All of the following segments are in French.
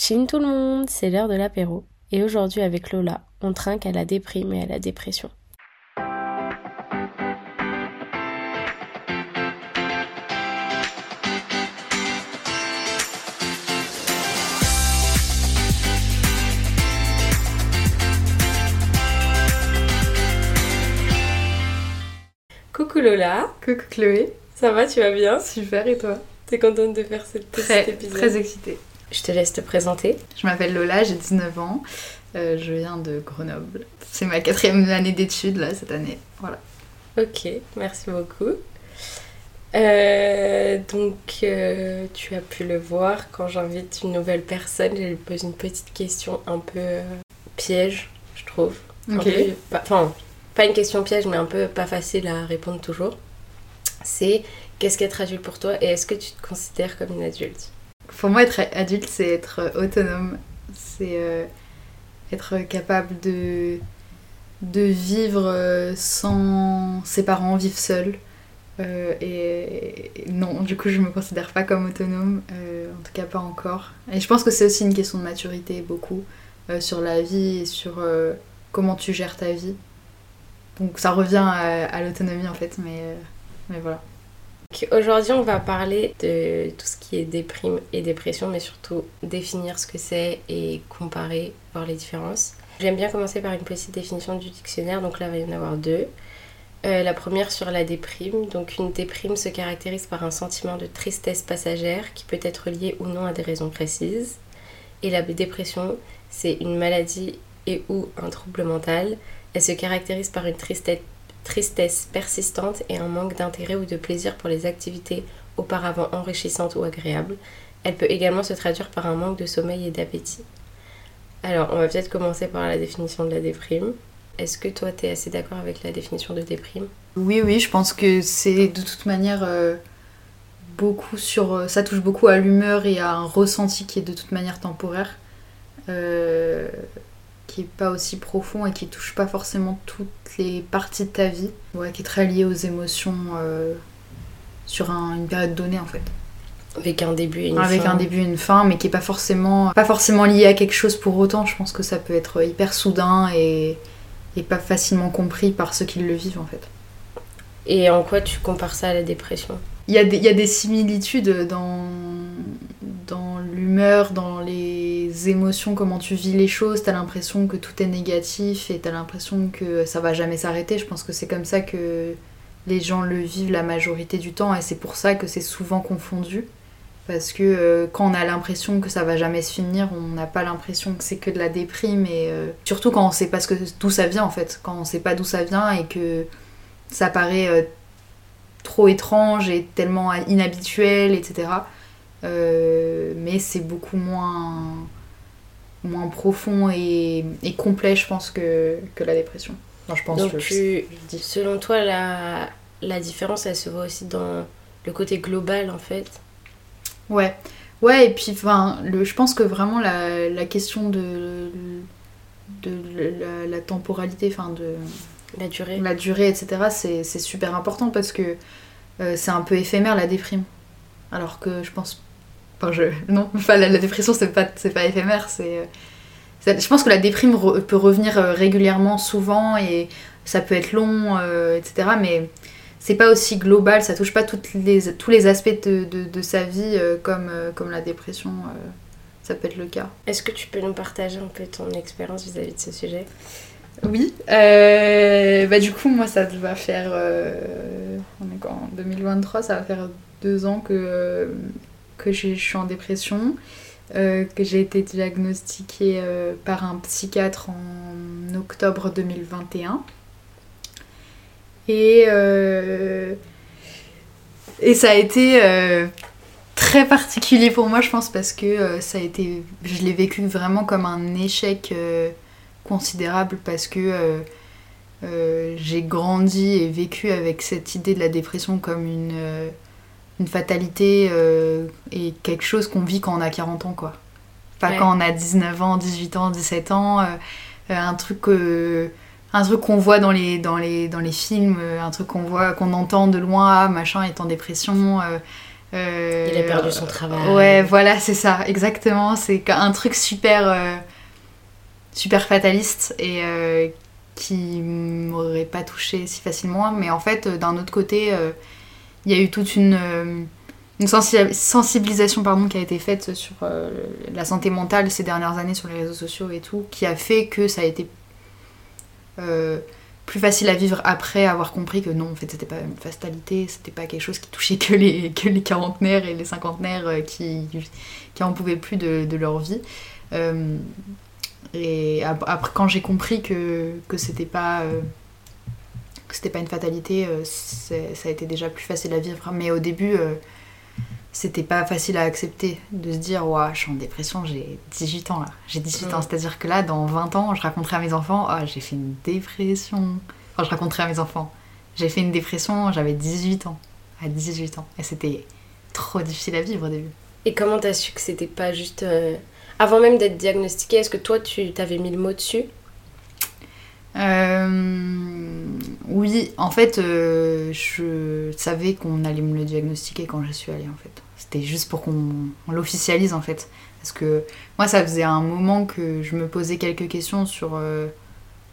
Chin tout le monde, c'est l'heure de l'apéro. Et aujourd'hui avec Lola, on trinque à la déprime et à la dépression. Coucou Lola, Coucou Chloé, ça va, tu vas bien? Super et toi? T'es contente de faire cette Très, cet épisode? très excitée. Je te laisse te présenter. Je m'appelle Lola, j'ai 19 ans, euh, je viens de Grenoble. C'est ma quatrième année d'études là cette année. Voilà. Ok, merci beaucoup. Euh, donc, euh, tu as pu le voir, quand j'invite une nouvelle personne, je lui pose une petite question un peu piège, je trouve. Un Ok. peu pas- Enfin, pas une question piège, mais un peu pas facile à répondre toujours. C'est qu'est-ce qu'être adulte pour toi et est-ce que tu te considères comme une adulte? Pour moi, être adulte, c'est être euh, autonome, c'est euh, être capable de, de vivre euh, sans ses parents, vivre seul. Et non, du coup, je me considère pas comme autonome, en tout cas pas encore. Et je pense que c'est aussi une question de maturité, beaucoup, sur la vie et sur comment tu gères ta vie. Donc ça revient à, à l'autonomie en fait, mais, mais voilà. Aujourd'hui, on va parler de tout ce qui est déprime et dépression, mais surtout définir ce que c'est et comparer, voir les différences. J'aime bien commencer par une petite définition du dictionnaire, donc là, il va y en avoir deux. Euh, la première sur la déprime. Donc, une déprime se caractérise par un sentiment de tristesse passagère qui peut être lié ou non à des raisons précises. Et la dépression, c'est une maladie et ou un trouble mental. Elle se caractérise par une tristesse tristesse persistante et un manque d'intérêt ou de plaisir pour les activités auparavant enrichissantes ou agréables. Elle peut également se traduire par un manque de sommeil et d'appétit. Alors, on va peut-être commencer par la définition de la déprime. Est-ce que toi, tu es assez d'accord avec la définition de déprime? Oui, oui, je pense que c'est de toute manière euh, beaucoup sur. euh, ça touche beaucoup à l'humeur et à un ressenti qui est de toute manière temporaire, euh, qui est pas aussi profond et qui touche pas forcément toutes les parties de ta vie, ouais, qui est très lié aux émotions euh, sur un- une période donnée en fait. Avec un début et une Avec fin. un début et une fin, mais qui est pas forcément, pas forcément lié à quelque chose pour autant. Je pense que ça peut être hyper soudain et, et pas facilement compris par ceux qui le vivent en fait. Et en quoi tu compares ça à la dépression? Il y, a des, il y a des similitudes dans, dans l'humeur, dans les émotions, comment tu vis les choses. T'as l'impression que tout est négatif et t'as l'impression que ça va jamais s'arrêter. Je pense que c'est comme ça que les gens le vivent la majorité du temps et c'est pour ça que c'est souvent confondu. Parce que euh, quand on a l'impression que ça va jamais se finir, on n'a pas l'impression que c'est que de la déprime et euh, surtout quand on sait pas d'où ça vient en fait. Quand on sait pas d'où ça vient et que ça paraît euh, trop étrange et tellement inhabituel, etc. Mais c'est beaucoup moins, moins profond et, et complet, je pense, que, que la dépression. Non, je pense Donc, je- tu, je dis. selon toi, la, la différence, elle se voit aussi dans le côté global, en fait. Ouais. Ouais, et puis, enfin, le, je pense que vraiment la, la question de, de la, la temporalité, enfin, de, La durée. la durée, etc., c'est c'est super important parce que euh, c'est un peu éphémère la déprime. Alors que je pense. Enfin, je. Non, enfin, la, la dépression, c'est pas, pas éphémère, c'est. euh, Je pense que la déprime re- peut revenir euh, régulièrement, souvent, et ça peut être long, euh, etc. Mais c'est pas aussi global, ça touche pas toutes les, tous les aspects de, de, de sa vie euh, comme, euh, comme la dépression, ça peut être le cas. Est-ce que tu peux nous partager un peu ton expérience vis-à-vis de ce sujet? Oui, bah du coup moi ça va faire, on est en 2023, ça va faire deux ans que, que je suis en dépression, euh, que j'ai été diagnostiquée euh, par un psychiatre en octobre 2021. Et, euh, et ça a été très particulier pour moi je pense parce que ça a été, je l'ai vécu vraiment comme un échec. considérable parce que j'ai grandi et vécu avec cette idée de la dépression comme une, une fatalité euh, et quelque chose qu'on vit quand on a 40 ans, quoi. Pas Ouais. quand on a 19 ans, 18 ans, 17 ans, euh, euh, un truc que- un truc qu'on voit dans les, dans les, dans les films, un truc qu'on voit, qu'on entend de loin, ah, machin est en dépression, Il a perdu son travail. Ouais, voilà, c'est ça, exactement. C'est un truc super, super fataliste et qui m'aurait pas touché si facilement. Mais en fait, d'un autre côté, il y a eu toute une, euh, sensibilisation pardon, qui a été faite sur euh, la santé mentale ces dernières années sur les réseaux sociaux et tout, qui a fait que ça a été euh, plus facile à vivre après avoir compris que non, en fait, c'était pas une fatalité, c'était pas quelque chose qui touchait que les, que les quarantenaires et les cinquantenaires qui, qui en pouvaient plus de, leur vie. Et ap- après, quand j'ai compris que, que c'était pas. Que c'était pas une fatalité, euh, ça a été déjà plus facile à vivre. Mais au début, euh, c'était pas facile à accepter de se dire Ouah, je suis en dépression, j'ai 18 ans là. J'ai 18 ans, Mm. c'est-à-dire que là, dans 20 ans, je raconterai à mes enfants Ah, j'ai fait une dépression. Enfin, je raconterai à mes enfants J'ai fait une dépression, j'avais 18 ans. À 18 ans. Et c'était trop difficile à vivre au début. Et comment t'as su que c'était pas juste. euh, Avant même d'être diagnostiqué, est-ce que toi, tu t'avais mis le mot dessus? Oui, en fait, euh, je savais qu'on allait me le diagnostiquer quand je suis allée, en fait. C'était juste pour qu'on on l'officialise, en fait. Parce que moi, ça faisait un moment que je me posais quelques questions sur euh,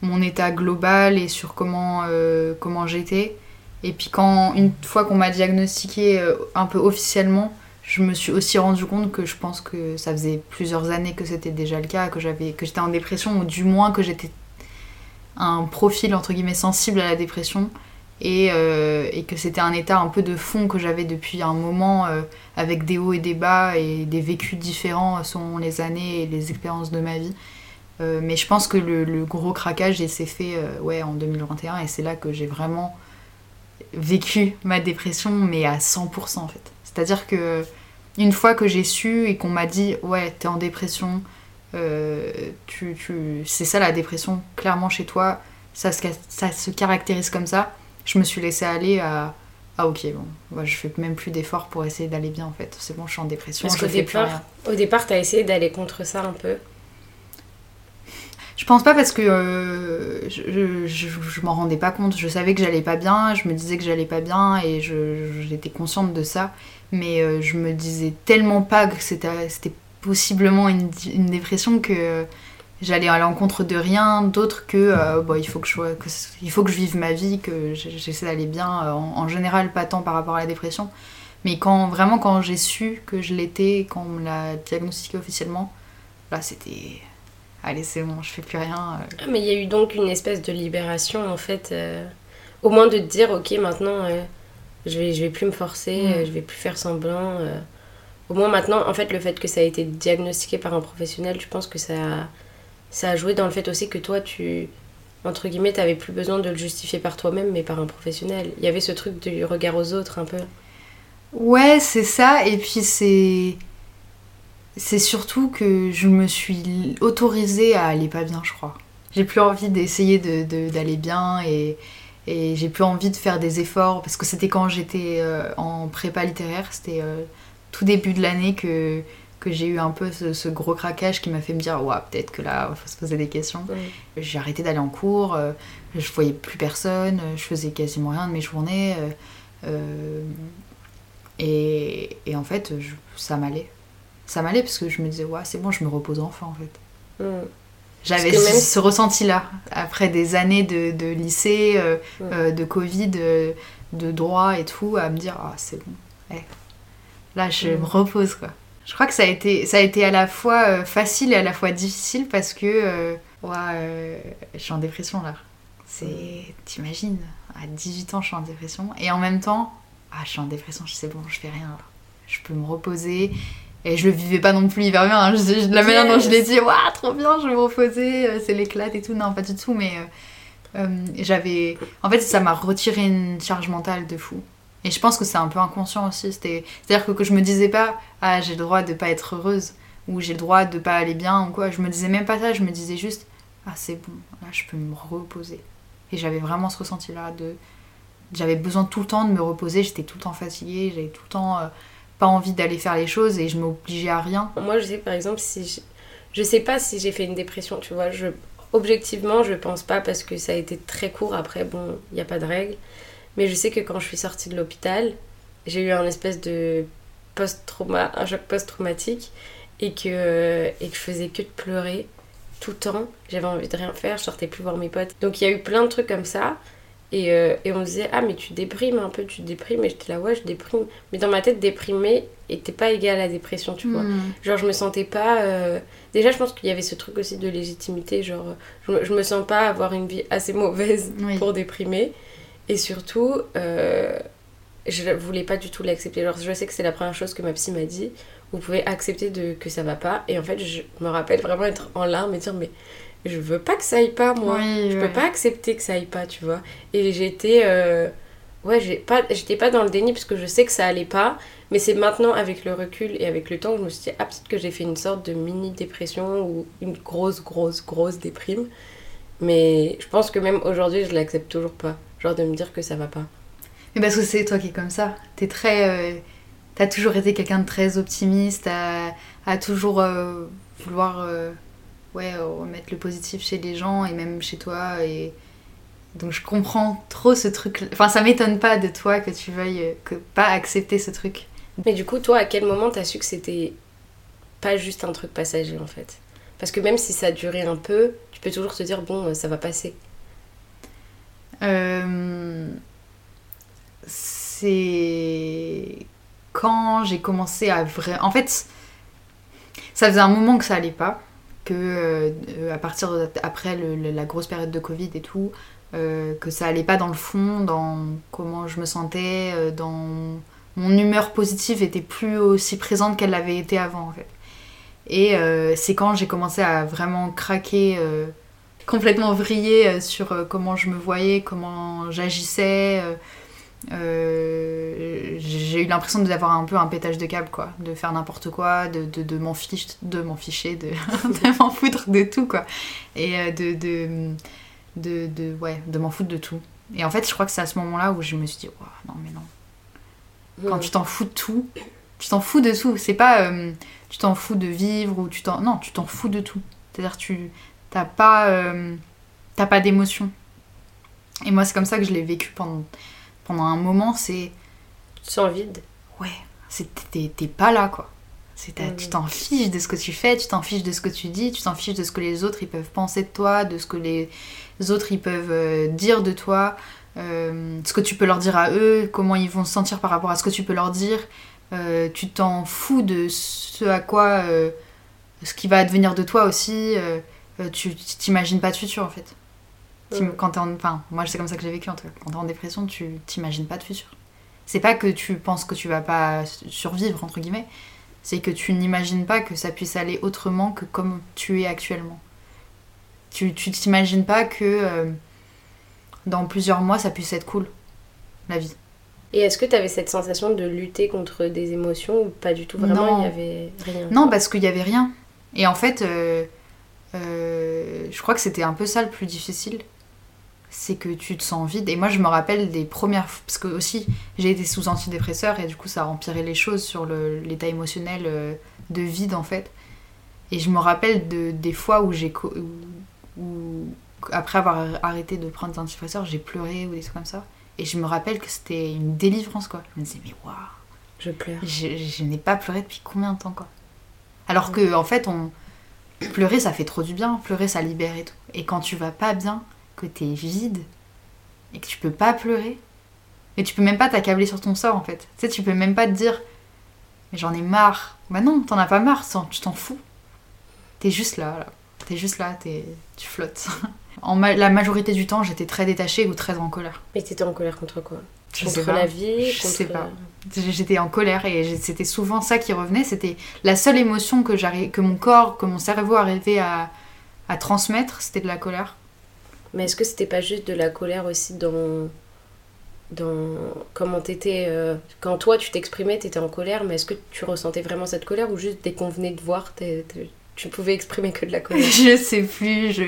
mon état global et sur comment, euh, comment j'étais. Et puis quand, une fois qu'on m'a diagnostiqué euh, un peu officiellement, je me suis aussi rendu compte que je pense que ça faisait plusieurs années que c'était déjà le cas, que j'avais que j'étais en dépression, ou du moins que j'étais un profil entre guillemets sensible à la dépression et, euh, et que c'était un état un peu de fond que j'avais depuis un moment euh, avec des hauts et des bas et des vécus différents selon les années et les expériences de ma vie. Euh, mais je pense que le, gros craquage s'est fait ouais, en 2021 et c'est là que j'ai vraiment vécu ma dépression mais à 100% en fait. C'est-à-dire que une fois que j'ai su et qu'on m'a dit ouais t'es en dépression, euh, tu, tu... c'est ça la dépression, clairement chez toi, ça se, ça se caractérise comme ça. Je me suis laissée aller à ah ok bon, je fais même plus d'efforts pour essayer d'aller bien en fait. C'est bon, je suis en dépression, Parce qu'au départ, au départ, t'as essayé d'aller contre ça un peu. Je pense pas parce que euh, je, je, je- je m'en rendais pas compte. Je savais que j'allais pas bien, je me disais que j'allais pas bien et j'étais consciente de ça. Mais euh, je me disais tellement pas que c'était c'était possiblement une, une dépression que j'allais à l'encontre de rien d'autre que euh, bon, il, faut que je, que il faut que je vive ma vie, que j'essaie d'aller bien. euh, En, en général, pas tant par rapport à la dépression. Mais quand, vraiment, quand j'ai su que je l'étais, quand on me l'a diagnostiqué officiellement, là c'était. Allez, c'est bon, je fais plus rien. euh, Ah, mais il y a eu donc une espèce de libération en fait. euh, Au moins de te dire, ok, maintenant, je, vais, je vais plus me forcer, Mm. euh, je vais plus faire semblant. Au moins maintenant, en fait, le fait que ça a été diagnostiqué par un professionnel, je pense que ça, a- ça a joué dans le fait aussi que toi, tu. Entre guillemets, t'avais plus besoin de le justifier par toi-même, mais par un professionnel. Il y avait ce truc du regard aux autres un peu. Ouais, c'est ça. Et puis c'est. C'est surtout que je me suis autorisée à aller pas bien, je crois. J'ai plus envie d'essayer de- de- d'aller bien et, et j'ai plus envie de faire des efforts parce que c'était quand j'étais euh, en prépa littéraire, c'était euh, tout début de l'année que, que j'ai eu un peu ce, ce gros craquage qui m'a fait me dire ouais, peut-être que là, il faut se poser des questions. J'ai arrêté d'aller en cours, euh, je voyais plus personne, je faisais quasiment rien de mes journées. euh, euh, et, et en fait, je- ça m'allait. Ça m'allait parce que je me disais, ouais, c'est bon, je me repose enfin en fait. Mm. J'avais même- ce, ce ressenti-là, après des années de, de lycée, euh, Mm. de Covid, de droit et tout, à me dire, ah, c'est bon. Là, je Mm. me repose quoi. Je crois que ça a été, ça a été à la fois euh, facile et à la fois difficile parce que euh, ouais, euh, je suis en dépression là. C'est, t'imagines, à 18 ans je suis en dépression et en même temps, ah je suis en dépression, sais bon, je fais rien là. Je peux me reposer et je le vivais pas non plus hyper bien. hein. Je- je- de la manière dont je l'ai dit, waouh trop bien, je vais me reposer, euh, c'est l'éclate et tout. Non, pas du tout, mais euh, j'avais, en fait ça m'a retiré une charge mentale de fou. Et je pense que c'est un peu inconscient aussi. C'est-à-dire que, que je me disais pas, ah, j'ai le droit de pas être heureuse, ou j'ai le droit de pas aller bien, ou quoi. Je me disais même pas ça, je me disais juste, ah, c'est bon, là, je peux me reposer. Et j'avais vraiment ce ressenti-là de. J'avais besoin tout le temps de me reposer, j'étais tout le temps fatiguée, j'avais tout le temps euh, pas envie d'aller faire les choses et je m'obligeais à rien. Moi, je sais par exemple, si je, je sais pas si j'ai fait une dépression, tu vois. Je, objectivement, je pense pas parce que ça a été très court. Après, bon, il n'y a pas de règle. Mais je sais que quand je suis sortie de l'hôpital, j'ai eu un espèce de post-trauma, un choc post-traumatique et que, et que je faisais que de pleurer tout le temps. J'avais envie de rien faire, je sortais plus voir mes potes. Donc il y a eu plein de trucs comme ça. Et, euh, et on me disait, ah, mais tu déprimes un peu, tu déprimes. Et j'étais là, ouais, je déprime. Mais dans ma tête, déprimer était pas égal à la dépression, tu vois. Hmm. Genre, je me sentais pas. euh, Déjà, je pense qu'il y avait ce truc aussi de légitimité. Genre, je, je me sens pas avoir une vie assez mauvaise Oui. pour déprimer. Et surtout, euh, je voulais pas du tout l'accepter. Genre, je sais que c'est la première chose que ma psy m'a dit. Vous pouvez accepter de, que ça va pas. Et en fait, je me rappelle vraiment être en larmes et dire, mais je veux pas que ça aille pas, moi. Oui, je ouais. peux pas accepter que ça aille pas, tu vois. Et j'étais. euh, Ouais, j'ai pas, j'étais pas dans le déni parce que je sais que ça allait pas. Mais c'est maintenant, avec le recul et avec le temps, que je me suis dit, ah, peut-être que j'ai fait une sorte de mini-dépression ou une grosse, grosse, grosse déprime. Mais je pense que même aujourd'hui, je l'accepte toujours pas. Genre de me dire que ça va pas. Mais parce que c'est toi qui es comme ça. T'es très. euh, T'as toujours été quelqu'un de très optimiste, à, à toujours euh, vouloir euh, ouais, remettre le positif chez les gens et même chez toi. Et donc je comprends trop ce truc. Enfin, ça m'étonne pas de toi que tu veuilles euh, que pas accepter ce truc. Mais du coup, toi, à quel moment t'as su que c'était pas juste un truc passager en fait? Parce que même si ça durait un peu, tu peux toujours te dire, bon, euh, ça va passer. Euh, c'est quand j'ai commencé à vrai. En fait, ça faisait un moment que ça allait pas, que euh, à partir après la grosse période de Covid et tout, euh, que ça allait pas dans le fond, dans comment je me sentais, dans mon humeur positive était plus aussi présente qu'elle l'avait été avant en fait. Et c'est quand j'ai commencé à vraiment craquer, complètement vriller euh, sur euh, comment je me voyais, comment j'agissais. euh, j'ai eu l'impression d'avoir un peu un pétage de câble, quoi, de faire n'importe quoi, de, de, de m'en fiche, de m'en ficher, de, de m'en foutre de tout, quoi, et de, de, ouais, de m'en foutre de tout. Et en fait, je crois que c'est à ce moment-là où je me suis dit, Ouah, non mais non, quand tu t'en fous de tout, tu t'en fous de tout. C'est pas euh, tu t'en fous de vivre ou tu t'en. Non, tu t'en fous de tout. C'est-à-dire tu t'as pas, euh, t'as pas d'émotion. Et moi, c'est comme ça que je l'ai vécu pendant, pendant un moment. C'est Tu sens vide. ouais, t'es, pas là quoi. Mhm. Tu t'en fiches de ce que tu fais, tu t'en fiches de ce que tu dis, tu t'en fiches de ce que les autres ils peuvent penser de toi, de ce que les autres ils peuvent euh, dire de toi, euh, ce que tu peux leur dire à eux, comment ils vont se sentir par rapport à ce que tu peux leur dire. Euh, tu t'en fous de ce à quoi, ce qui va advenir de toi aussi. Euh, tu t'imagines pas de futur en fait. Quand t'es en, enfin, moi c'est comme ça que j'ai vécu en tout cas. Quand t'es en dépression, tu t'imagines pas de futur. C'est pas que tu penses que tu vas pas survivre entre guillemets, c'est que tu n'imagines pas que ça puisse aller autrement que comme tu es actuellement. Tu tu t'imagines pas que euh, dans plusieurs mois ça puisse être cool la vie. Et est-ce que tu avais cette sensation de lutter contre des émotions ou pas du tout Vraiment, Non. il y avait rien? Non, parce qu'il y avait rien. Et en fait, euh, euh, je crois que c'était un peu ça le plus difficile. C'est que tu te sens vide. Et moi, je me rappelle des premières. Parce que aussi, j'ai été sous antidépresseur et du coup, ça a empiré les choses sur l'état émotionnel euh, de vide en fait. Et je me rappelle de, des fois où j'ai. où, après avoir arrêté de prendre des antidépresseurs, j'ai pleuré ou des trucs comme ça. Et je me rappelle que c'était une délivrance quoi. Je me disais, mais waouh! Je pleure. Je, je n'ai pas pleuré depuis combien de temps, quoi? Alors que, en fait, on... pleurer, ça fait trop du bien. Pleurer, ça libère et tout. Et quand tu vas pas bien, que t'es vide, et que tu peux pas pleurer, et tu peux même pas t'accabler sur ton sort, en fait. Tu sais, tu peux même pas te dire, mais j'en ai marre. Bah non, t'en as pas marre, tu t'en fous. T'es juste là, là. T'es juste là, t'es... tu flottes. En ma- la majorité du temps, j'étais très détachée ou très en colère. Mais t'étais en colère contre quoi? Je Contre la vie Je contre... sais pas. J'étais en colère et c'était souvent ça qui revenait. C'était la seule émotion que, que mon corps, que mon cerveau arrivait à, à transmettre, c'était de la colère. Mais est-ce que c'était pas juste de la colère aussi dans. dans comment t'étais. euh, Quand toi tu t'exprimais, t'étais en colère, mais est-ce que tu ressentais vraiment cette colère ou juste dès qu'on venait te voir, t'es- t'es- tu pouvais exprimer que de la colère? Je sais plus. Je...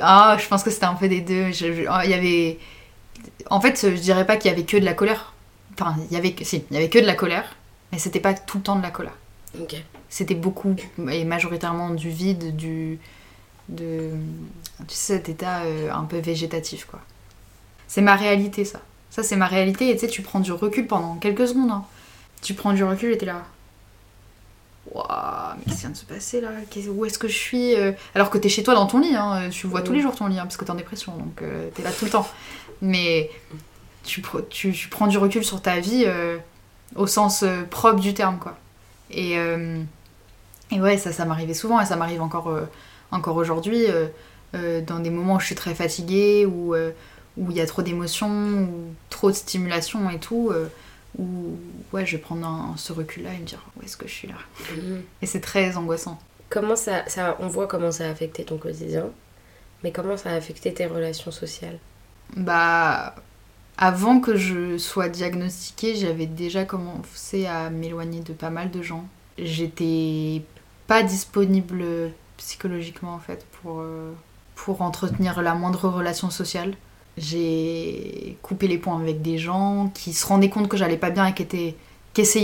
Ah, je pense que c'était un peu des deux. Je- je- Il y avait. En fait, je dirais pas qu'il y avait que de la colère. Enfin, il y avait, si, il y avait que de la colère, mais c'était pas tout le temps de la colère. Ok. C'était beaucoup et majoritairement du vide, du. de. Tu sais, cet état euh, un peu végétatif, quoi. C'est ma réalité, ça. Ça, c'est ma réalité, et tu sais, tu prends du recul pendant quelques secondes. hein. Tu prends du recul et t'es là. Waouh, mais qu'est-ce qui vient de se passer là? Où est-ce que je suis euh? Alors que t'es chez toi dans ton lit, hein. tu vois tous les jours ton lit, hein, parce que t'es en dépression, donc euh, t'es là tout le temps. Mais tu, tu, prends du recul sur ta vie au sens propre du terme, quoi. Et, et ouais, ça, ça m'arrivait souvent, et ça m'arrive encore, encore aujourd'hui, dans des moments où je suis très fatiguée, ou où il y a trop d'émotions, ou trop de stimulation et tout, euh, où ouais, je vais prendre ce recul-là et me dire où est-ce que je suis là? Mhm. Et c'est très angoissant. Comment ça, ça, on voit comment ça a affecté ton quotidien, mais comment ça a affecté tes relations sociales? Bah, avant que je sois diagnostiquée, j'avais déjà commencé à m'éloigner de pas mal de gens. J'étais pas disponible psychologiquement en fait pour, euh, pour entretenir la moindre relation sociale. J'ai coupé les ponts avec des gens qui se rendaient compte que j'allais pas bien et qui, étaient,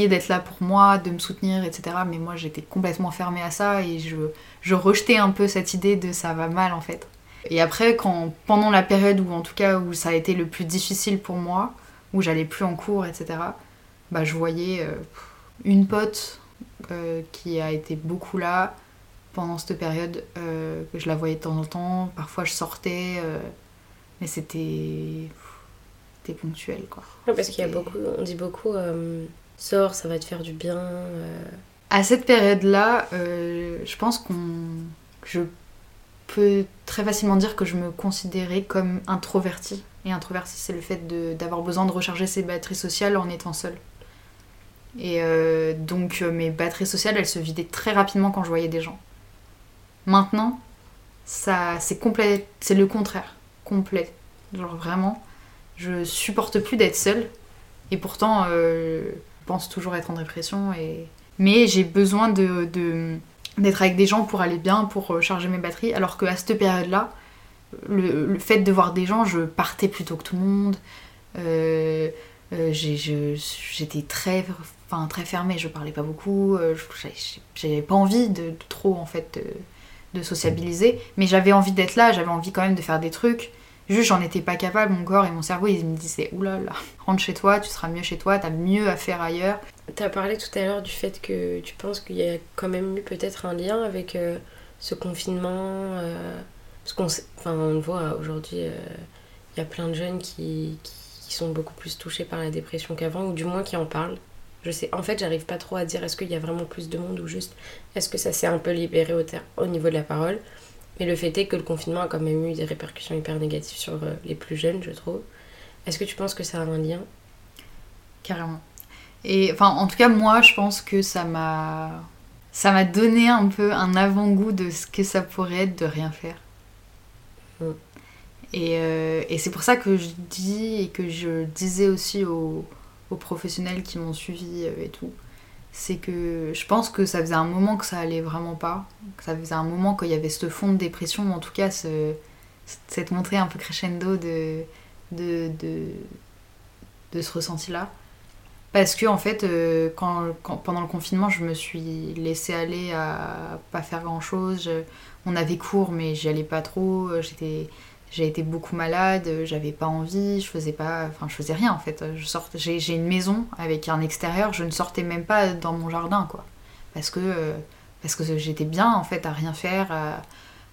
d'être là pour moi, de me soutenir, etc. Mais moi, j'étais complètement fermée à ça et je, je rejetais un peu cette idée de ça va mal en fait. Et après, quand, pendant la période où, en tout cas, où ça a été le plus difficile pour moi, où j'allais plus en cours, etc., bah, je voyais euh, une pote euh, qui a été beaucoup là pendant cette période, euh, que je la voyais de temps en temps. Parfois, je sortais mais c'était. Ponctuel, quoi. parce qu'il y a beaucoup. On dit beaucoup. Sors, ça va te faire du bien. À cette période-là, je pense qu'on. Je peux très facilement dire que je me considérais comme introvertie. Et introvertie, c'est le fait d'avoir besoin de recharger ses batteries sociales en étant seule. Et donc mes batteries sociales, elles se vidaient très rapidement quand je voyais des gens. Maintenant, ça, c'est complet, c'est le contraire complet. Genre vraiment, je supporte plus d'être seule. Et pourtant, euh, je pense toujours être en dépression. Et... Mais j'ai besoin de, d'être avec des gens pour aller bien, pour euh, charger mes batteries. Alors qu'à cette période-là, le, fait de voir des gens, je partais plutôt que tout le monde. Euh, j'étais très, enfin, très fermée, je parlais pas beaucoup. j'avais pas envie de, trop en fait de sociabiliser, mais j'avais envie d'être là, j'avais envie quand même de faire des trucs. Juste, j'en étais pas capable, mon corps et mon cerveau, ils me disaient oulala, rentre chez toi, tu seras mieux chez toi, t'as mieux à faire ailleurs. T'as parlé tout à l'heure du fait que tu penses qu'il y a quand même eu peut-être un lien avec euh, ce confinement. Euh, parce qu'on enfin, on le voit aujourd'hui, euh, il y a plein de jeunes qui, qui, sont beaucoup plus touchés par la dépression qu'avant, ou du moins qui en parlent. Je sais, en fait, j'arrive pas trop à dire est-ce qu'il y a vraiment plus de monde ou juste est-ce que ça s'est un peu libéré au, au niveau de la parole. Mais le fait est que le confinement a quand même eu des répercussions hyper négatives sur les plus jeunes, je trouve. Est-ce que tu penses que ça a un lien? Carrément. Et enfin, en tout cas, moi, je pense que ça m'a. Ça m'a donné un peu un avant-goût de ce que ça pourrait être de rien faire. Mm. Et, euh, et c'est pour ça que je dis et que je disais aussi aux, aux professionnels qui m'ont suivi euh, et tout, c'est que je pense que ça faisait un moment que ça allait vraiment pas, que ça faisait un moment qu'il y avait ce fond de dépression, en tout cas ce, cette montée un peu crescendo de, de, de, ce ressenti-là. Parce que en fait, euh, pendant le confinement, je me suis laissée aller à pas faire grand-chose. On avait cours, mais j'y allais pas trop. J'ai été beaucoup malade, j'avais pas envie, je faisais pas, enfin je faisais rien en fait. Je sortais, j'ai, une maison avec un extérieur, je ne sortais même pas dans mon jardin quoi, parce que parce que j'étais bien en fait à rien faire,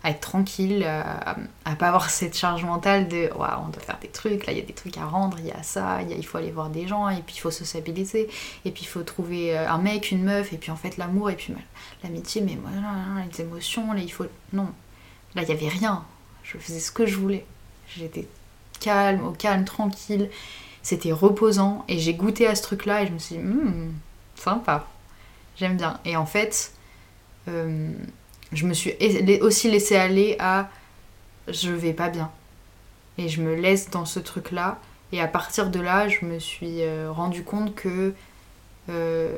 être tranquille, à, à, pas avoir cette charge mentale de waouh on doit faire des trucs, là il y a des trucs à rendre, il y a ça, il, faut aller voir des gens et puis il faut se stabiliser et puis il faut trouver euh, un mec, une meuf et puis en fait l'amour et puis l'amitié mais voilà les émotions là il faut non là il y avait rien je faisais ce que je voulais. J'étais calme, au calme, tranquille. C'était reposant. Et j'ai goûté à ce truc-là et je me suis dit, hmm, sympa. J'aime bien. Et en fait, euh, je me suis aussi laissé aller à je vais pas bien. Et je me laisse dans ce truc-là. Et à partir de là, je me suis euh, rendu compte que euh,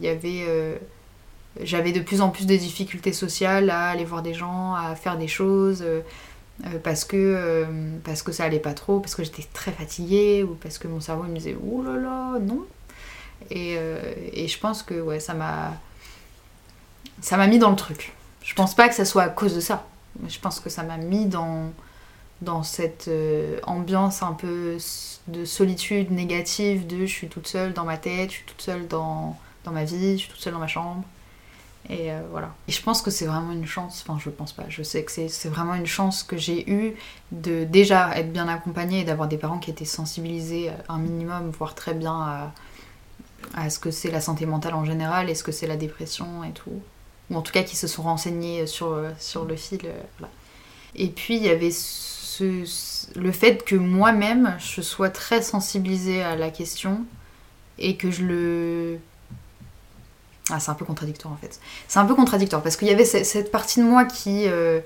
y avait j'avais de plus en plus de difficultés sociales à aller voir des gens, à faire des choses, euh, parce, que, euh, parce que ça allait pas trop, parce que j'étais très fatiguée, ou parce que mon cerveau me disait Ouh là là, non. Et, euh, et je pense que ouais, ça m'a. Ça m'a mis dans le truc. Je pense pas que ça soit à cause de ça. Je pense que ça m'a mis dans, dans cette ambiance un peu de solitude négative, de je suis toute seule dans ma tête, je suis toute seule dans, dans ma vie, je suis toute seule dans ma chambre. Et euh, voilà. Et je pense que c'est vraiment une chance, enfin je pense pas, je sais que c'est vraiment une chance que j'ai eue de déjà être bien accompagnée et d'avoir des parents qui étaient sensibilisés un minimum, voire très bien à, à ce que c'est la santé mentale en général et ce que c'est la dépression et tout. Ou en tout cas qui se sont renseignés sur, sur le fil. Voilà. Et puis il y avait le fait que moi-même je sois très sensibilisée à la question et que je le ah, c'est un peu contradictoire en fait. C'est un peu contradictoire parce qu'il y avait cette partie de moi qui, euh,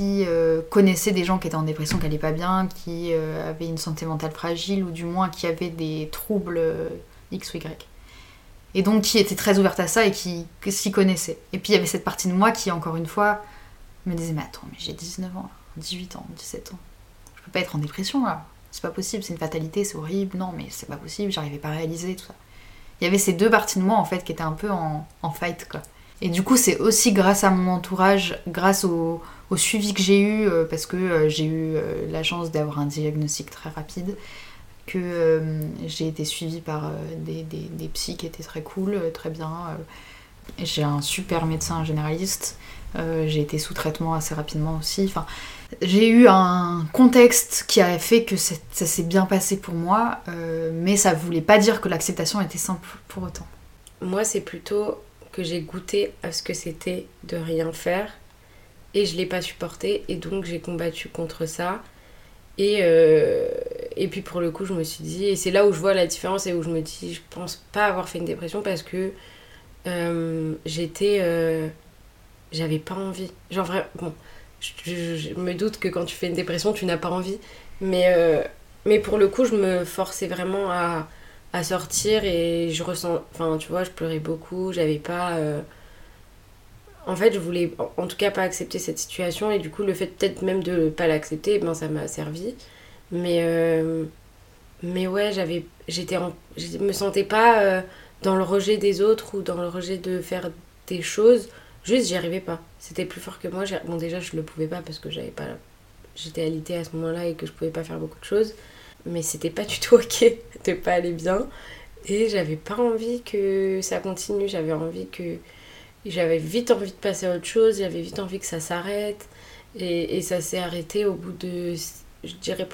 euh, connaissait des gens qui étaient en dépression, qui n'allaient pas bien, qui euh, avaient une santé mentale fragile ou du moins qui avaient des troubles X ou Y. Et donc qui était très ouverte à ça et qui, s'y connaissait. Et puis il y avait cette partie de moi qui, encore une fois, me disait Mais attends, mais j'ai 19 ans, 18 ans, 17 ans. Je peux pas être en dépression là. C'est pas possible, c'est une fatalité, c'est horrible. Non, mais c'est pas possible, j'arrivais pas à réaliser tout ça il y avait ces deux parties de moi en fait qui étaient un peu en, fight quoi. Et du coup, c'est aussi grâce à mon entourage, grâce au, au suivi que j'ai eu, euh, parce que euh, j'ai eu euh, la chance d'avoir un diagnostic très rapide, que j'ai été suivie par des, des, des, psys qui étaient très cool, très bien. j'ai un super médecin généraliste. j'ai été sous traitement assez rapidement aussi. Enfin, j'ai eu un contexte qui a fait que ça s'est bien passé pour moi, euh, mais ça voulait pas dire que l'acceptation était simple pour autant. Moi, c'est plutôt que j'ai goûté à ce que c'était de rien faire et je l'ai pas supporté et donc j'ai combattu contre ça. Et, euh, et puis pour le coup, je me suis dit, et c'est là où je vois la différence et où je me dis, je pense pas avoir fait une dépression parce que euh, j'étais. J'avais pas envie. Genre vraiment. Bon, je, me doute que quand tu fais une dépression, tu n'as pas envie. Mais, euh, mais pour le coup, je me forçais vraiment à, à, sortir et je ressens. Enfin, tu vois, je pleurais beaucoup. J'avais pas. Euh, en fait, je voulais en tout cas pas accepter cette situation et du coup, le fait peut-être même de pas l'accepter, ben, ça m'a servi. Mais, euh, mais ouais, j'avais. J'étais Je me sentais pas dans le rejet des autres ou dans le rejet de faire des choses Juste, j'y arrivais pas. C'était plus fort que moi. Bon, déjà, je le pouvais pas parce que j'avais pas. J'étais alitée à ce moment-là et que je pouvais pas faire beaucoup de choses. Mais c'était pas du tout ok de pas aller bien. Et j'avais pas envie que ça continue. J'avais envie que. J'avais vite envie de passer à autre chose. J'avais vite envie que ça s'arrête. Et ça s'est arrêté au bout de, je dirais,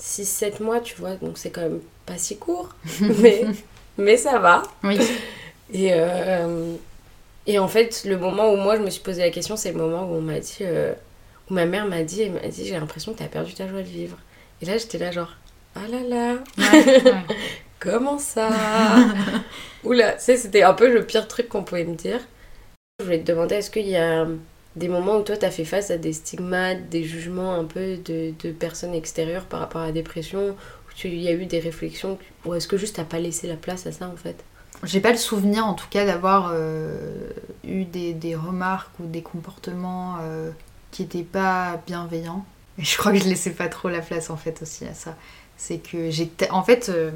6-7 mois, tu vois. Donc c'est quand même pas si court. mais, mais ça va. Oui. Et, euh, et en fait, le moment où moi je me suis posé la question, c'est le moment où on m'a dit, euh, où ma mère m'a dit, elle m'a dit, j'ai l'impression que t'as perdu ta joie de vivre. Et là, j'étais là genre, ah là là, comment ça? Oula, tu sais, c'était un peu le pire truc qu'on pouvait me dire. Je voulais te demander, est-ce qu'il y a des moments où toi t'as fait face à des stigmates, des jugements un peu de, de personnes extérieures par rapport à la dépression, où il y a eu des réflexions, ou est-ce que juste t'as pas laissé la place à ça en fait? J'ai pas le souvenir en tout cas d'avoir euh, eu des, des, remarques ou des comportements euh, qui étaient pas bienveillants. Et je crois que je laissais pas trop la place en fait aussi à ça. C'est que j'étais. En fait, euh,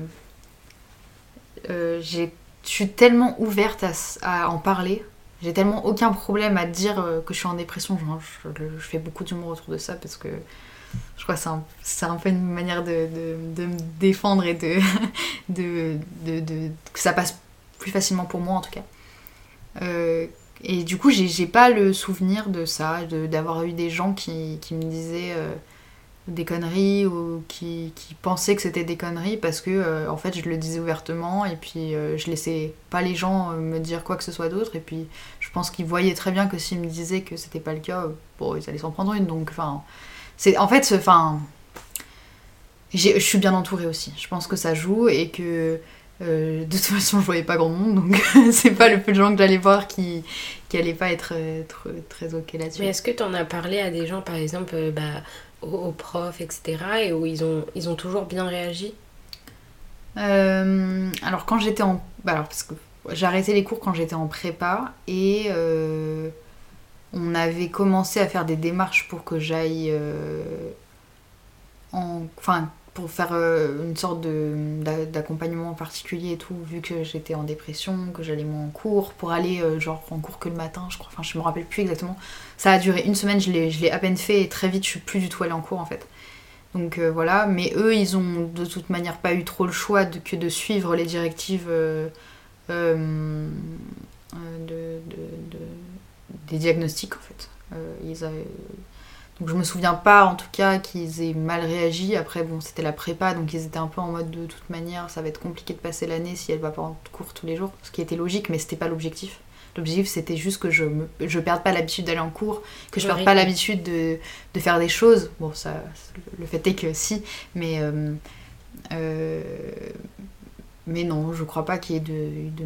je suis tellement ouverte à en parler. J'ai tellement aucun problème à dire que je suis en dépression. je, fais beaucoup d'humour autour de ça parce que je crois que c'est un, peu une manière de, de, me défendre et de, de, que ça passe plus facilement pour moi en tout cas. Euh, et du coup, j'ai pas le souvenir de ça, d'avoir eu des gens qui, qui me disaient euh, des conneries ou qui, pensaient que c'était des conneries parce que euh, en fait je le disais ouvertement et puis je laissais pas les gens me dire quoi que ce soit d'autre. Et puis je pense qu'ils voyaient très bien que s'ils me disaient que c'était pas le cas, bon, ils allaient s'en prendre une. Donc, enfin, c'est en fait, enfin, je suis bien entourée aussi. Je pense que ça joue et que euh, de toute façon, je voyais pas grand monde, donc c'est pas le peu de gens que j'allais voir qui, qui allaient pas être euh, très ok là-dessus. Mais est-ce que tu en as parlé à des gens, par exemple, euh, bah, aux, profs, etc., et où ils ont, ils ont toujours bien réagi Alors, quand j'étais en. Bah, alors, parce que les cours quand j'étais en prépa, et on avait commencé à faire des démarches pour que j'aille. en... Enfin, pour faire euh, une sorte d'accompagnement particulier et tout, vu que j'étais en dépression, que j'allais moins en cours, pour aller euh, genre en cours que le matin, je crois, enfin je me rappelle plus exactement. Ça a duré une semaine, je l'ai à peine fait et très vite je suis plus du tout allée en cours en fait. Donc euh, voilà, mais eux ils ont de toute manière pas eu trop le choix de, que de suivre les directives de, de, des diagnostics en fait. ils. Donc je me souviens pas en tout cas qu'ils aient mal réagi. Après bon c'était la prépa donc ils étaient un peu en mode de toute manière ça va être compliqué de passer l'année si elle va pas en cours tous les jours. Ce qui était logique mais c'était pas l'objectif. L'objectif, c'était juste que je ne je perde pas l'habitude d'aller en cours, que je ne perde pas l'habitude de, de, faire des choses. Bon, ça, le fait est que si, mais, euh, euh, mais non, je crois pas qu'il y ait de, de,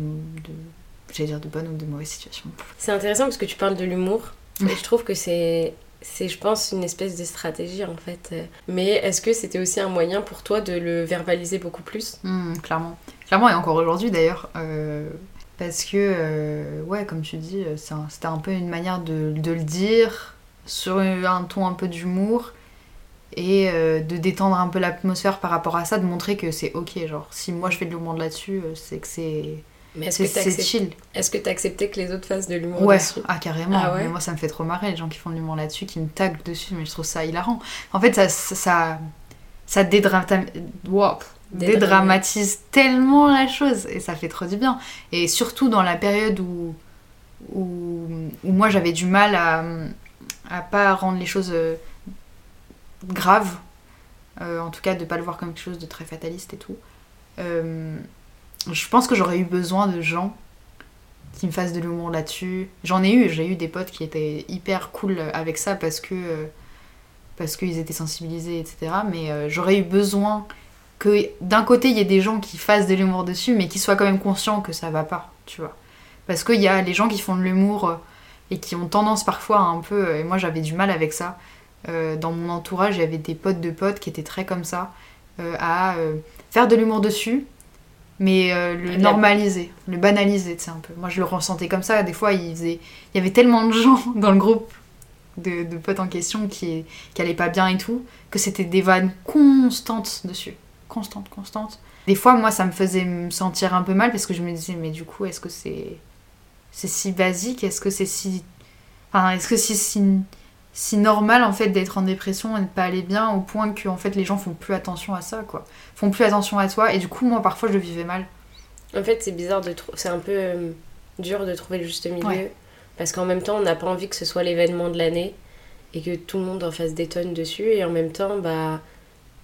de dire de bonnes ou de mauvaises situations. C'est intéressant parce que tu parles de l'humour. Et je trouve que c'est c'est je pense une espèce de stratégie en fait mais est-ce que c'était aussi un moyen pour toi de le verbaliser beaucoup plus? Mmh, clairement clairement et encore aujourd'hui d'ailleurs euh, parce que, euh, ouais, comme tu dis, c'était un peu une manière de, le dire sur un ton un peu d'humour et euh, de détendre un peu l'atmosphère par rapport à ça, de montrer que c'est ok. Genre, si moi je fais de l'humour là-dessus, c'est que c'est. Mais est-ce que c'est chill. Est-ce que t'as accepté que les autres fassent de l'humour ouais. dessus? Ah, carrément. Ah mais moi, ça me fait trop marrer, les gens qui font de l'humour là-dessus, qui me taguent dessus, mais je trouve ça hilarant. En fait, ça. ça, ça, ça dédramatise. Wow dédramatise tellement la chose et ça fait trop du bien. Et surtout dans la période où, où, moi j'avais du mal à, à pas rendre les choses euh, graves, euh, en tout cas de pas le voir comme quelque chose de très fataliste et tout. Euh, je pense que j'aurais eu besoin de gens qui me fassent de l'humour là-dessus. J'en ai eu, j'ai eu des potes qui étaient hyper cool avec ça parce que parce qu'ils étaient sensibilisés, etc. Mais j'aurais eu besoin que d'un côté il y ait des gens qui fassent de l'humour dessus, mais qui soient quand même conscients que ça va pas, tu vois. Parce qu'il y a les gens qui font de l'humour euh, et qui ont tendance parfois un peu, euh, et moi j'avais du mal avec ça. Euh, dans mon entourage, il y avait des potes de potes qui étaient très comme ça, à faire de l'humour dessus, mais le normaliser, le banaliser, tu sais, un peu. Moi je le ressentais comme ça, des fois il, il y avait tellement de gens dans le groupe de, de potes en question qui, qui allaient pas bien et tout, que c'était des vannes constantes dessus constante, constante. Des fois, moi, ça me faisait me sentir un peu mal parce que je me disais, mais du coup, est-ce que c'est c'est si basique? Est-ce que c'est si. Enfin, est-ce que c'est si, si normal en fait d'être en dépression et de pas aller bien au point que en fait les gens font plus attention à ça, quoi. Font plus attention à toi et du coup, moi, parfois, je le vivais mal. En fait, c'est bizarre de. C'est un peu euh, dur de trouver le juste milieu parce qu'en même temps, on n'a pas envie que ce soit l'événement de l'année et que tout le monde en fasse des tonnes dessus et en même temps, bah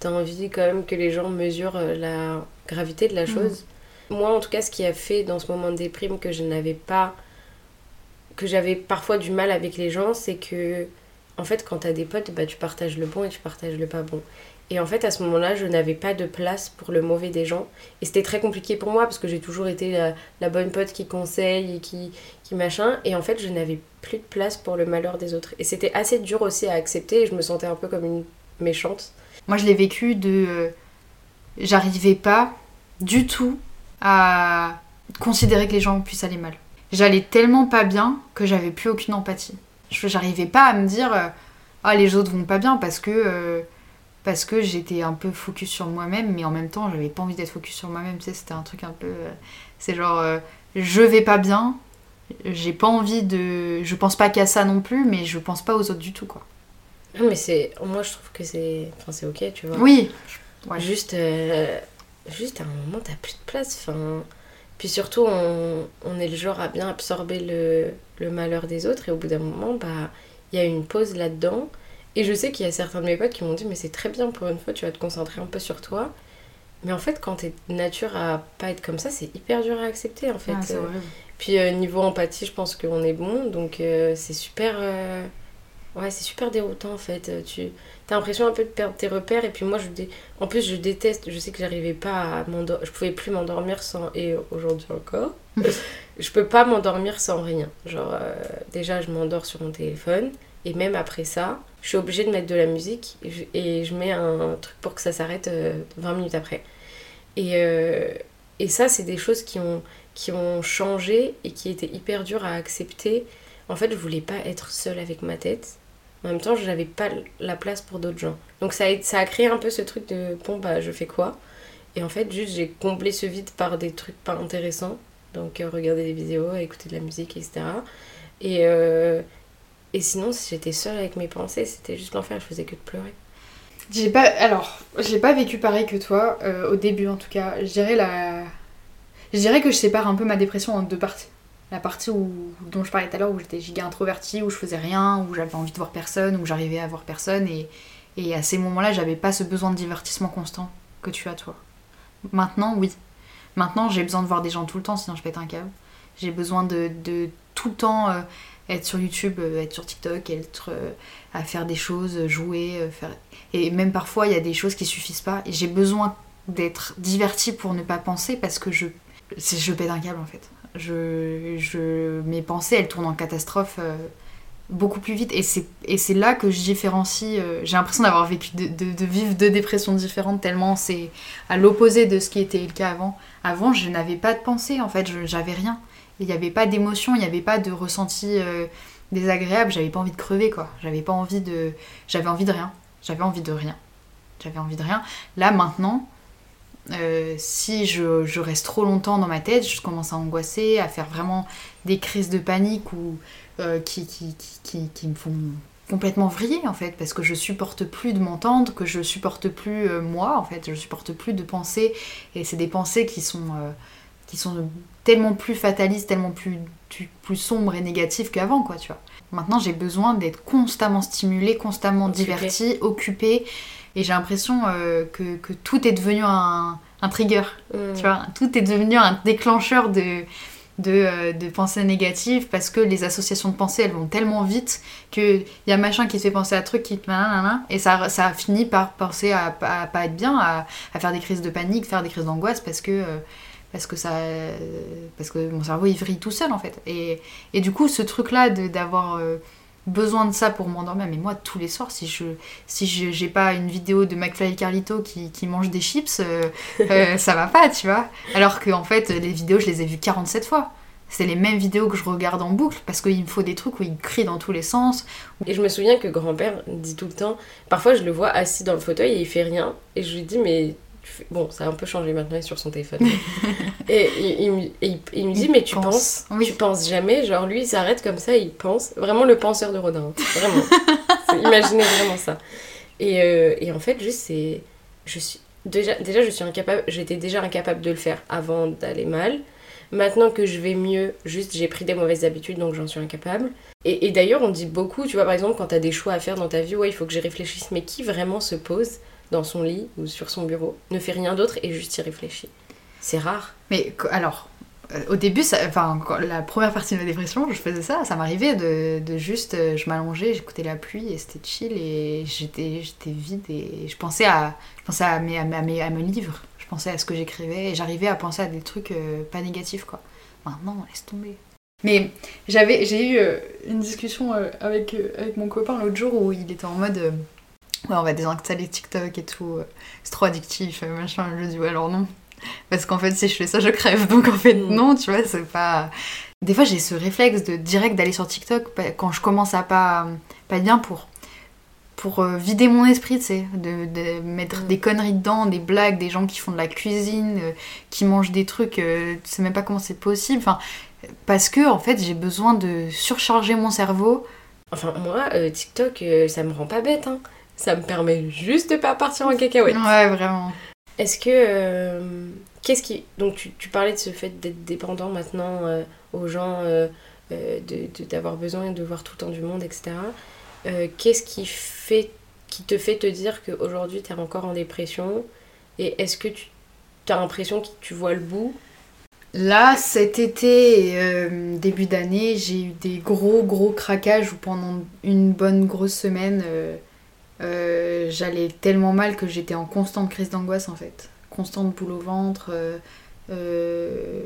t'as envie quand même que les gens mesurent euh, la gravité de la mm. chose. Moi, en tout cas, ce qui a fait dans ce moment de déprime que je n'avais pas. que j'avais parfois du mal avec les gens, c'est que, en fait, quand t'as des potes, bah, tu partages le bon et tu partages le pas bon. Et en fait, à ce moment-là, je n'avais pas de place pour le mauvais des gens. Et c'était très compliqué pour moi parce que j'ai toujours été la, bonne pote qui conseille et qui, qui machin. Et en fait, je n'avais plus de place pour le malheur des autres. Et c'était assez dur aussi à accepter et je me sentais un peu comme une méchante. Moi, je l'ai vécu de. Euh, j'arrivais pas du tout à considérer que les gens puissent aller mal. J'allais tellement pas bien que j'avais plus aucune empathie. J'arrivais pas à me dire euh, ah les autres vont pas bien parce que euh, parce que j'étais un peu focus sur moi-même mais en même temps j'avais pas envie d'être focus sur moi-même tu sais c'était un truc un peu c'est genre je vais pas bien j'ai pas envie de je pense pas qu'à ça non plus mais je pense pas aux autres du tout quoi non, mais c'est. Moi, je trouve que c'est. Enfin, c'est ok, tu vois. Oui. Juste. Euh, juste à un moment, t'as plus de place. Enfin. Puis surtout, on, on, est le genre à bien absorber le, le malheur des autres. Et au bout d'un moment, bah, il y a une pause là-dedans. Et je sais qu'il y a certains de mes potes qui m'ont dit Mais c'est très bien pour une fois, tu vas te concentrer un peu sur toi. Mais en fait, quand t'es nature à pas être comme ça, c'est hyper dur à accepter en fait. Ah, puis euh, niveau empathie, je pense qu'on est bon. Donc euh, c'est super Ouais, c'est super déroutant en fait. Euh, tu as l'impression un peu de perdre tes repères. Et puis moi, je en plus, je déteste. Je sais que j'arrivais pas à m'endormir. Je pouvais plus m'endormir sans. Et aujourd'hui encore. je peux pas m'endormir sans rien. Genre, euh, déjà, je m'endors sur mon téléphone. Et même après ça, je suis obligée de mettre de la musique. Et je, mets un truc pour que ça s'arrête 20 euh, minutes après. Et, et ça, c'est des choses qui ont, qui ont changé et qui étaient hyper dures à accepter. En fait, je voulais pas être seule avec ma tête en même temps, je n'avais pas la place pour d'autres gens. Donc ça a, créé un peu ce truc de bon, bah je fais quoi? Et en fait, juste j'ai comblé ce vide par des trucs pas intéressants. Donc euh, regarder des vidéos, écouter de la musique, etc. Et, euh, et sinon, si j'étais seule avec mes pensées, c'était juste l'enfer, je faisais que de pleurer. J'ai pas. Alors, j'ai pas vécu pareil que toi, euh, au début en tout cas. Je dirais la. Je dirais que je sépare un peu ma dépression en deux parties. La partie où, dont je parlais tout à l'heure, où j'étais giga introvertie, où je faisais rien, où j'avais envie de voir personne, où j'arrivais à voir personne. Et, et à ces moments-là, j'avais pas ce besoin de divertissement constant que tu as toi. Maintenant, oui. Maintenant, j'ai besoin de voir des gens tout le temps, sinon je pète un câble. J'ai besoin de, de, tout le temps euh, être sur YouTube, euh, être sur TikTok, être euh, à faire des choses, jouer, faire... Et même parfois, il y a des choses qui suffisent pas. Et j'ai besoin d'être divertie pour ne pas penser parce que je, je pète un câble en fait je, mes pensées, elles tournent en catastrophe euh, beaucoup plus vite. Et c'est là que je différencie. Euh, j'ai l'impression d'avoir vécu, de, de, vivre deux dépressions différentes, tellement c'est à l'opposé de ce qui était le cas avant. Avant, je n'avais pas de pensée, en fait, j'avais rien. Il n'y avait pas d'émotion, il n'y avait pas de ressenti euh, désagréable, j'avais pas envie de crever, quoi. J'avais pas envie de. J'avais envie de rien. J'avais envie de rien. J'avais envie de rien. Là, maintenant, euh, si je, reste trop longtemps dans ma tête, je commence à angoisser, à faire vraiment des crises de panique ou euh, qui, qui, qui, qui, me font complètement vriller en fait, parce que je supporte plus de m'entendre, que je supporte plus euh, moi en fait, je supporte plus de penser, et c'est des pensées qui sont, qui sont tellement plus fatalistes, tellement plus, plus sombres et négatives qu'avant quoi, tu vois. Maintenant j'ai besoin d'être constamment stimulée, constamment divertie, occupée et j'ai l'impression euh, que, que, tout est devenu un, un trigger. Mm. Tu vois, tout est devenu un déclencheur de, de, euh, de, pensées négatives parce que les associations de pensées elles vont tellement vite qu'il y a machin qui te fait penser à truc qui te. Et ça, ça finit par penser à, à, pas être bien, à, à, faire des crises de panique, faire des crises d'angoisse parce que. Euh, parce que ça parce que mon cerveau il vrille tout seul en fait et, et du coup ce truc là d'avoir besoin de ça pour m'endormir. Mais moi, tous les soirs, si je si j'ai pas une vidéo de McFly et Carlito qui, qui mange des chips, euh, euh, ça va pas, tu vois. Alors que en fait, les vidéos, je les ai vues 47 fois. C'est les mêmes vidéos que je regarde en boucle parce qu'il me faut des trucs où il crie dans tous les sens. Et je me souviens que grand-père dit tout le temps, parfois je le vois assis dans le fauteuil et il fait rien. Et je lui dis, mais Bon, ça a un peu changé maintenant, il est sur son téléphone. et il, il, me dit, mais tu penses, tu penses jamais, genre lui il s'arrête comme ça, il pense. Vraiment le penseur de Rodin, vraiment. Imaginez vraiment ça. Et, euh, et, en fait, juste c'est. Je suis. Déjà, déjà, je suis incapable. J'étais déjà incapable de le faire avant d'aller mal. Maintenant que je vais mieux, juste j'ai pris des mauvaises habitudes donc j'en suis incapable. Et, et d'ailleurs, on dit beaucoup, tu vois, par exemple, quand t'as des choix à faire dans ta vie, ouais, il faut que j'y réfléchisse, mais qui vraiment se pose dans son lit ou sur son bureau, ne fait rien d'autre et juste y réfléchit. C'est rare. Mais alors, euh, au début, enfin, la première partie de ma dépression, je faisais ça, ça m'arrivait de, de, juste, euh, je m'allongeais, j'écoutais la pluie et c'était chill et j'étais, j'étais vide et je pensais à, je pensais à mes, à mes, à mes livres, je pensais à ce que j'écrivais et j'arrivais à penser à des trucs euh, pas négatifs quoi. Maintenant, laisse tomber. Mais j'avais, j'ai eu une discussion avec, avec mon copain l'autre jour où il était en mode ouais, on va désinstaller TikTok et tout, euh, c'est trop addictif, euh, machin. Je dis, ouais, alors non. Parce qu'en fait, si je fais ça, je crève. Donc en fait, non, tu vois, c'est pas. Des fois, j'ai ce réflexe de direct d'aller sur TikTok quand je commence à pas, pas bien pour, pour euh, vider mon esprit, tu sais, de, de, mettre mm. des conneries dedans, des blagues, des gens qui font de la cuisine, qui mangent des trucs, tu sais même pas comment c'est possible. Enfin, parce que en fait, j'ai besoin de surcharger mon cerveau. Enfin, moi, TikTok, ça me rend pas bête, hein ça me permet juste de pas partir en cacahuète. Ouais, vraiment. Est-ce que. Euh, qu'est-ce qui. Donc, tu, tu, parlais de ce fait d'être dépendant maintenant euh, aux gens, euh, d'avoir de, besoin de voir tout le temps du monde, etc. qu'est-ce qui, fait, qui te fait te dire qu'aujourd'hui, tu es encore en dépression? Et est-ce que tu as l'impression que tu vois le bout? Là, cet été, début d'année, j'ai eu des gros, gros craquages où pendant une bonne grosse semaine euh, j'allais tellement mal que j'étais en constante crise d'angoisse en fait. Constante boule au ventre. Euh,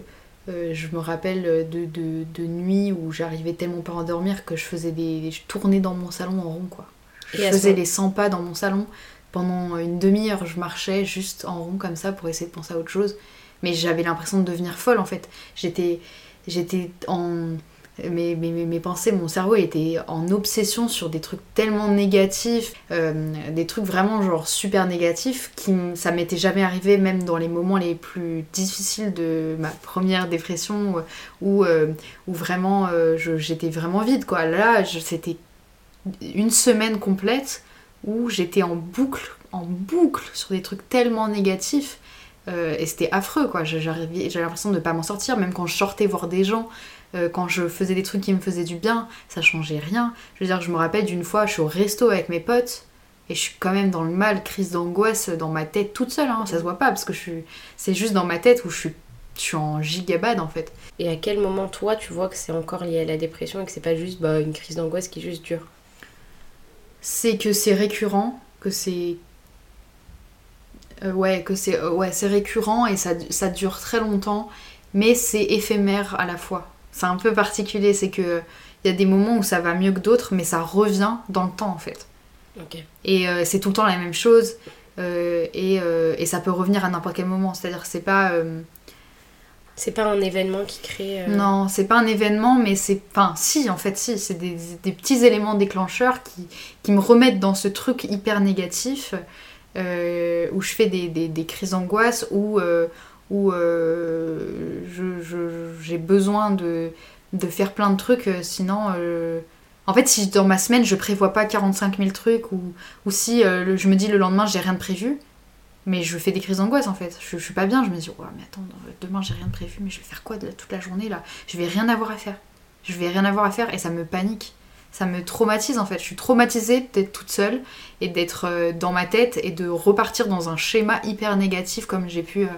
euh, je me rappelle de, de, de nuits où j'arrivais tellement pas à endormir que je faisais des. Je tournais dans mon salon en rond quoi. Je faisais les 100 pas dans mon salon. Pendant une demi-heure, je marchais juste en rond comme ça pour essayer de penser à autre chose. Mais j'avais l'impression de devenir folle en fait. J'étais, j'étais en mes, mes, pensées, mon cerveau était en obsession sur des trucs tellement négatifs, euh, des trucs vraiment genre super négatifs, qui ça m'était jamais arrivé même dans les moments les plus difficiles de ma première dépression, où, euh, où vraiment euh, j'étais vraiment vide quoi. Là, c'était une semaine complète où j'étais en boucle, en boucle sur des trucs tellement négatifs. et c'était affreux quoi, j'avais l'impression de ne pas m'en sortir, même quand je sortais voir des gens, Euh, quand je faisais des trucs qui me faisaient du bien, ça changeait rien. Je veux dire, je me rappelle d'une fois, je suis au resto avec mes potes et je suis quand même dans le mal, crise d'angoisse dans ma tête toute seule. Hein. Ça se voit pas parce que je suis, c'est juste dans ma tête où je suis, je suis en gigabad en fait. Et à quel moment toi tu vois que c'est encore lié à la dépression et que c'est pas juste bah, une crise d'angoisse qui juste dure? C'est que c'est récurrent, que c'est euh, ouais, que c'est euh, ouais, c'est récurrent et ça, ça dure très longtemps, mais c'est éphémère à la fois. C'est un peu particulier, c'est que il y a des moments où ça va mieux que d'autres, mais ça revient dans le temps en fait. Et euh, c'est tout le temps la même chose, et, et, ça peut revenir à n'importe quel moment. C'est-à-dire que c'est pas c'est pas un événement qui crée. Non, c'est pas un événement, mais c'est. Enfin, si, en fait, si. C'est des, des, petits éléments déclencheurs qui, qui, me remettent dans ce truc hyper négatif euh, où je fais des, des, crises d'angoisse, où, euh, où euh, j'ai besoin de, faire plein de trucs, sinon... En fait, si dans ma semaine, je prévois pas 45 000 trucs, ou, ou si je me dis le lendemain, j'ai rien de prévu, mais je fais des crises d'angoisse en fait. Je, je, suis pas bien, je me dis, ouais, mais attends, demain j'ai rien de prévu, mais je vais faire quoi de, toute la journée là? Je vais rien avoir à faire. Je vais rien avoir à faire et ça me panique ça me traumatise en fait. Je suis traumatisée d'être toute seule et d'être euh, dans ma tête et de repartir dans un schéma hyper négatif comme j'ai pu euh,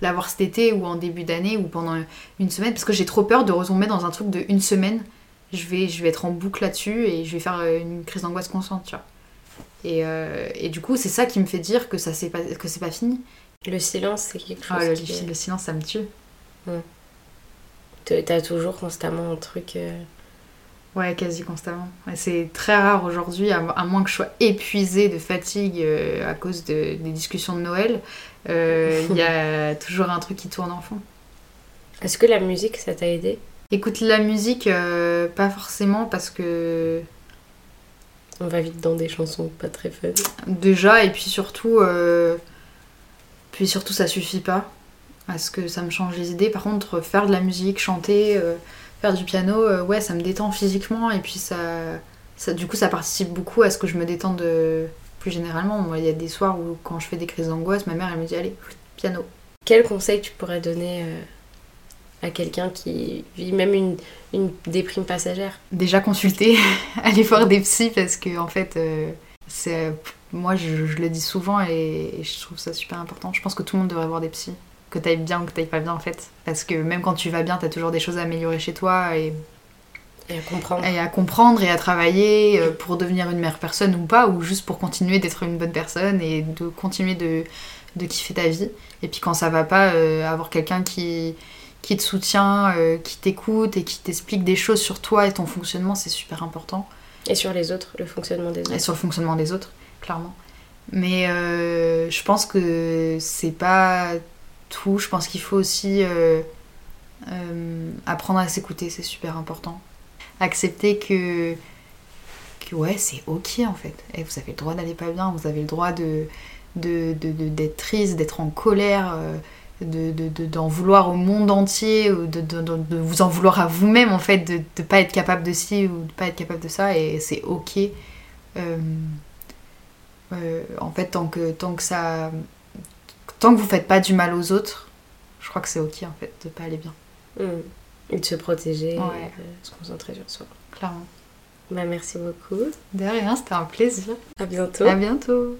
l'avoir cet été ou en début d'année ou pendant une semaine parce que j'ai trop peur de retomber dans un truc de une semaine. Je vais, je vais être en boucle là-dessus et je vais faire euh, une crise d'angoisse constante, tu vois. Et, et, du coup, c'est ça qui me fait dire que ça c'est pas, que c'est pas fini. Le silence, c'est quelque ah, chose. le, le, silence, ça me tue. T'as toujours constamment un truc. Ouais, quasi constamment. c'est très rare aujourd'hui, à, moins que je sois épuisée de fatigue euh, à cause de, des discussions de Noël, euh, il y a toujours un truc qui tourne en fond. Est-ce que la musique, ça t'a aidé? Écoute, la musique, euh, pas forcément parce que... On va vite dans des chansons pas très fun. Déjà, et puis surtout, puis surtout, ça suffit pas à ce que ça me change les idées. Par contre, faire de la musique, chanter faire du piano, euh, ouais, ça me détend physiquement et puis ça, ça, du coup, ça participe beaucoup à ce que je me détende de, plus généralement. Moi, il y a des soirs où, quand je fais des crises d'angoisse, ma mère, elle me dit, allez, piano. Quel conseil tu pourrais donner euh, à quelqu'un qui vit même une, une déprime passagère? Déjà consulter, aller voir des psys parce que, en fait, euh, c'est moi, je, le dis souvent et, et, je trouve ça super important. Je pense que tout le monde devrait voir des psys que t'ailles bien ou que t'ailles pas bien en fait. Parce que même quand tu vas bien, t'as toujours des choses à améliorer chez toi et... Et à comprendre. Et à comprendre et à travailler euh, pour devenir une meilleure personne ou pas, ou juste pour continuer d'être une bonne personne et de continuer de, de kiffer ta vie. Et puis quand ça va pas, euh, avoir quelqu'un qui, qui te soutient, euh, qui t'écoute et qui t'explique des choses sur toi et ton fonctionnement, c'est super important. Et sur les autres, le fonctionnement des autres. Et sur le fonctionnement des autres, clairement. Mais je pense que c'est pas tout. Je pense qu'il faut aussi euh, euh, apprendre à s'écouter, c'est super important. Accepter que, ouais, c'est ok en fait. Vous avez le droit d'aller pas bien, vous avez le droit de d'être de, de, triste, d'être en colère, euh, d'en vouloir au monde entier, ou de, vous en vouloir à vous-même en fait, de ne pas être capable de ci ou de pas être capable de ça, et c'est ok. en fait, tant que, tant que ça tant que vous faites pas du mal aux autres, je crois que c'est ok en fait de pas aller bien. Hmm. Et de se protéger, et de se concentrer sur soi. Clairement. Bah, merci beaucoup. De rien, c'était un plaisir. À bientôt. À bientôt.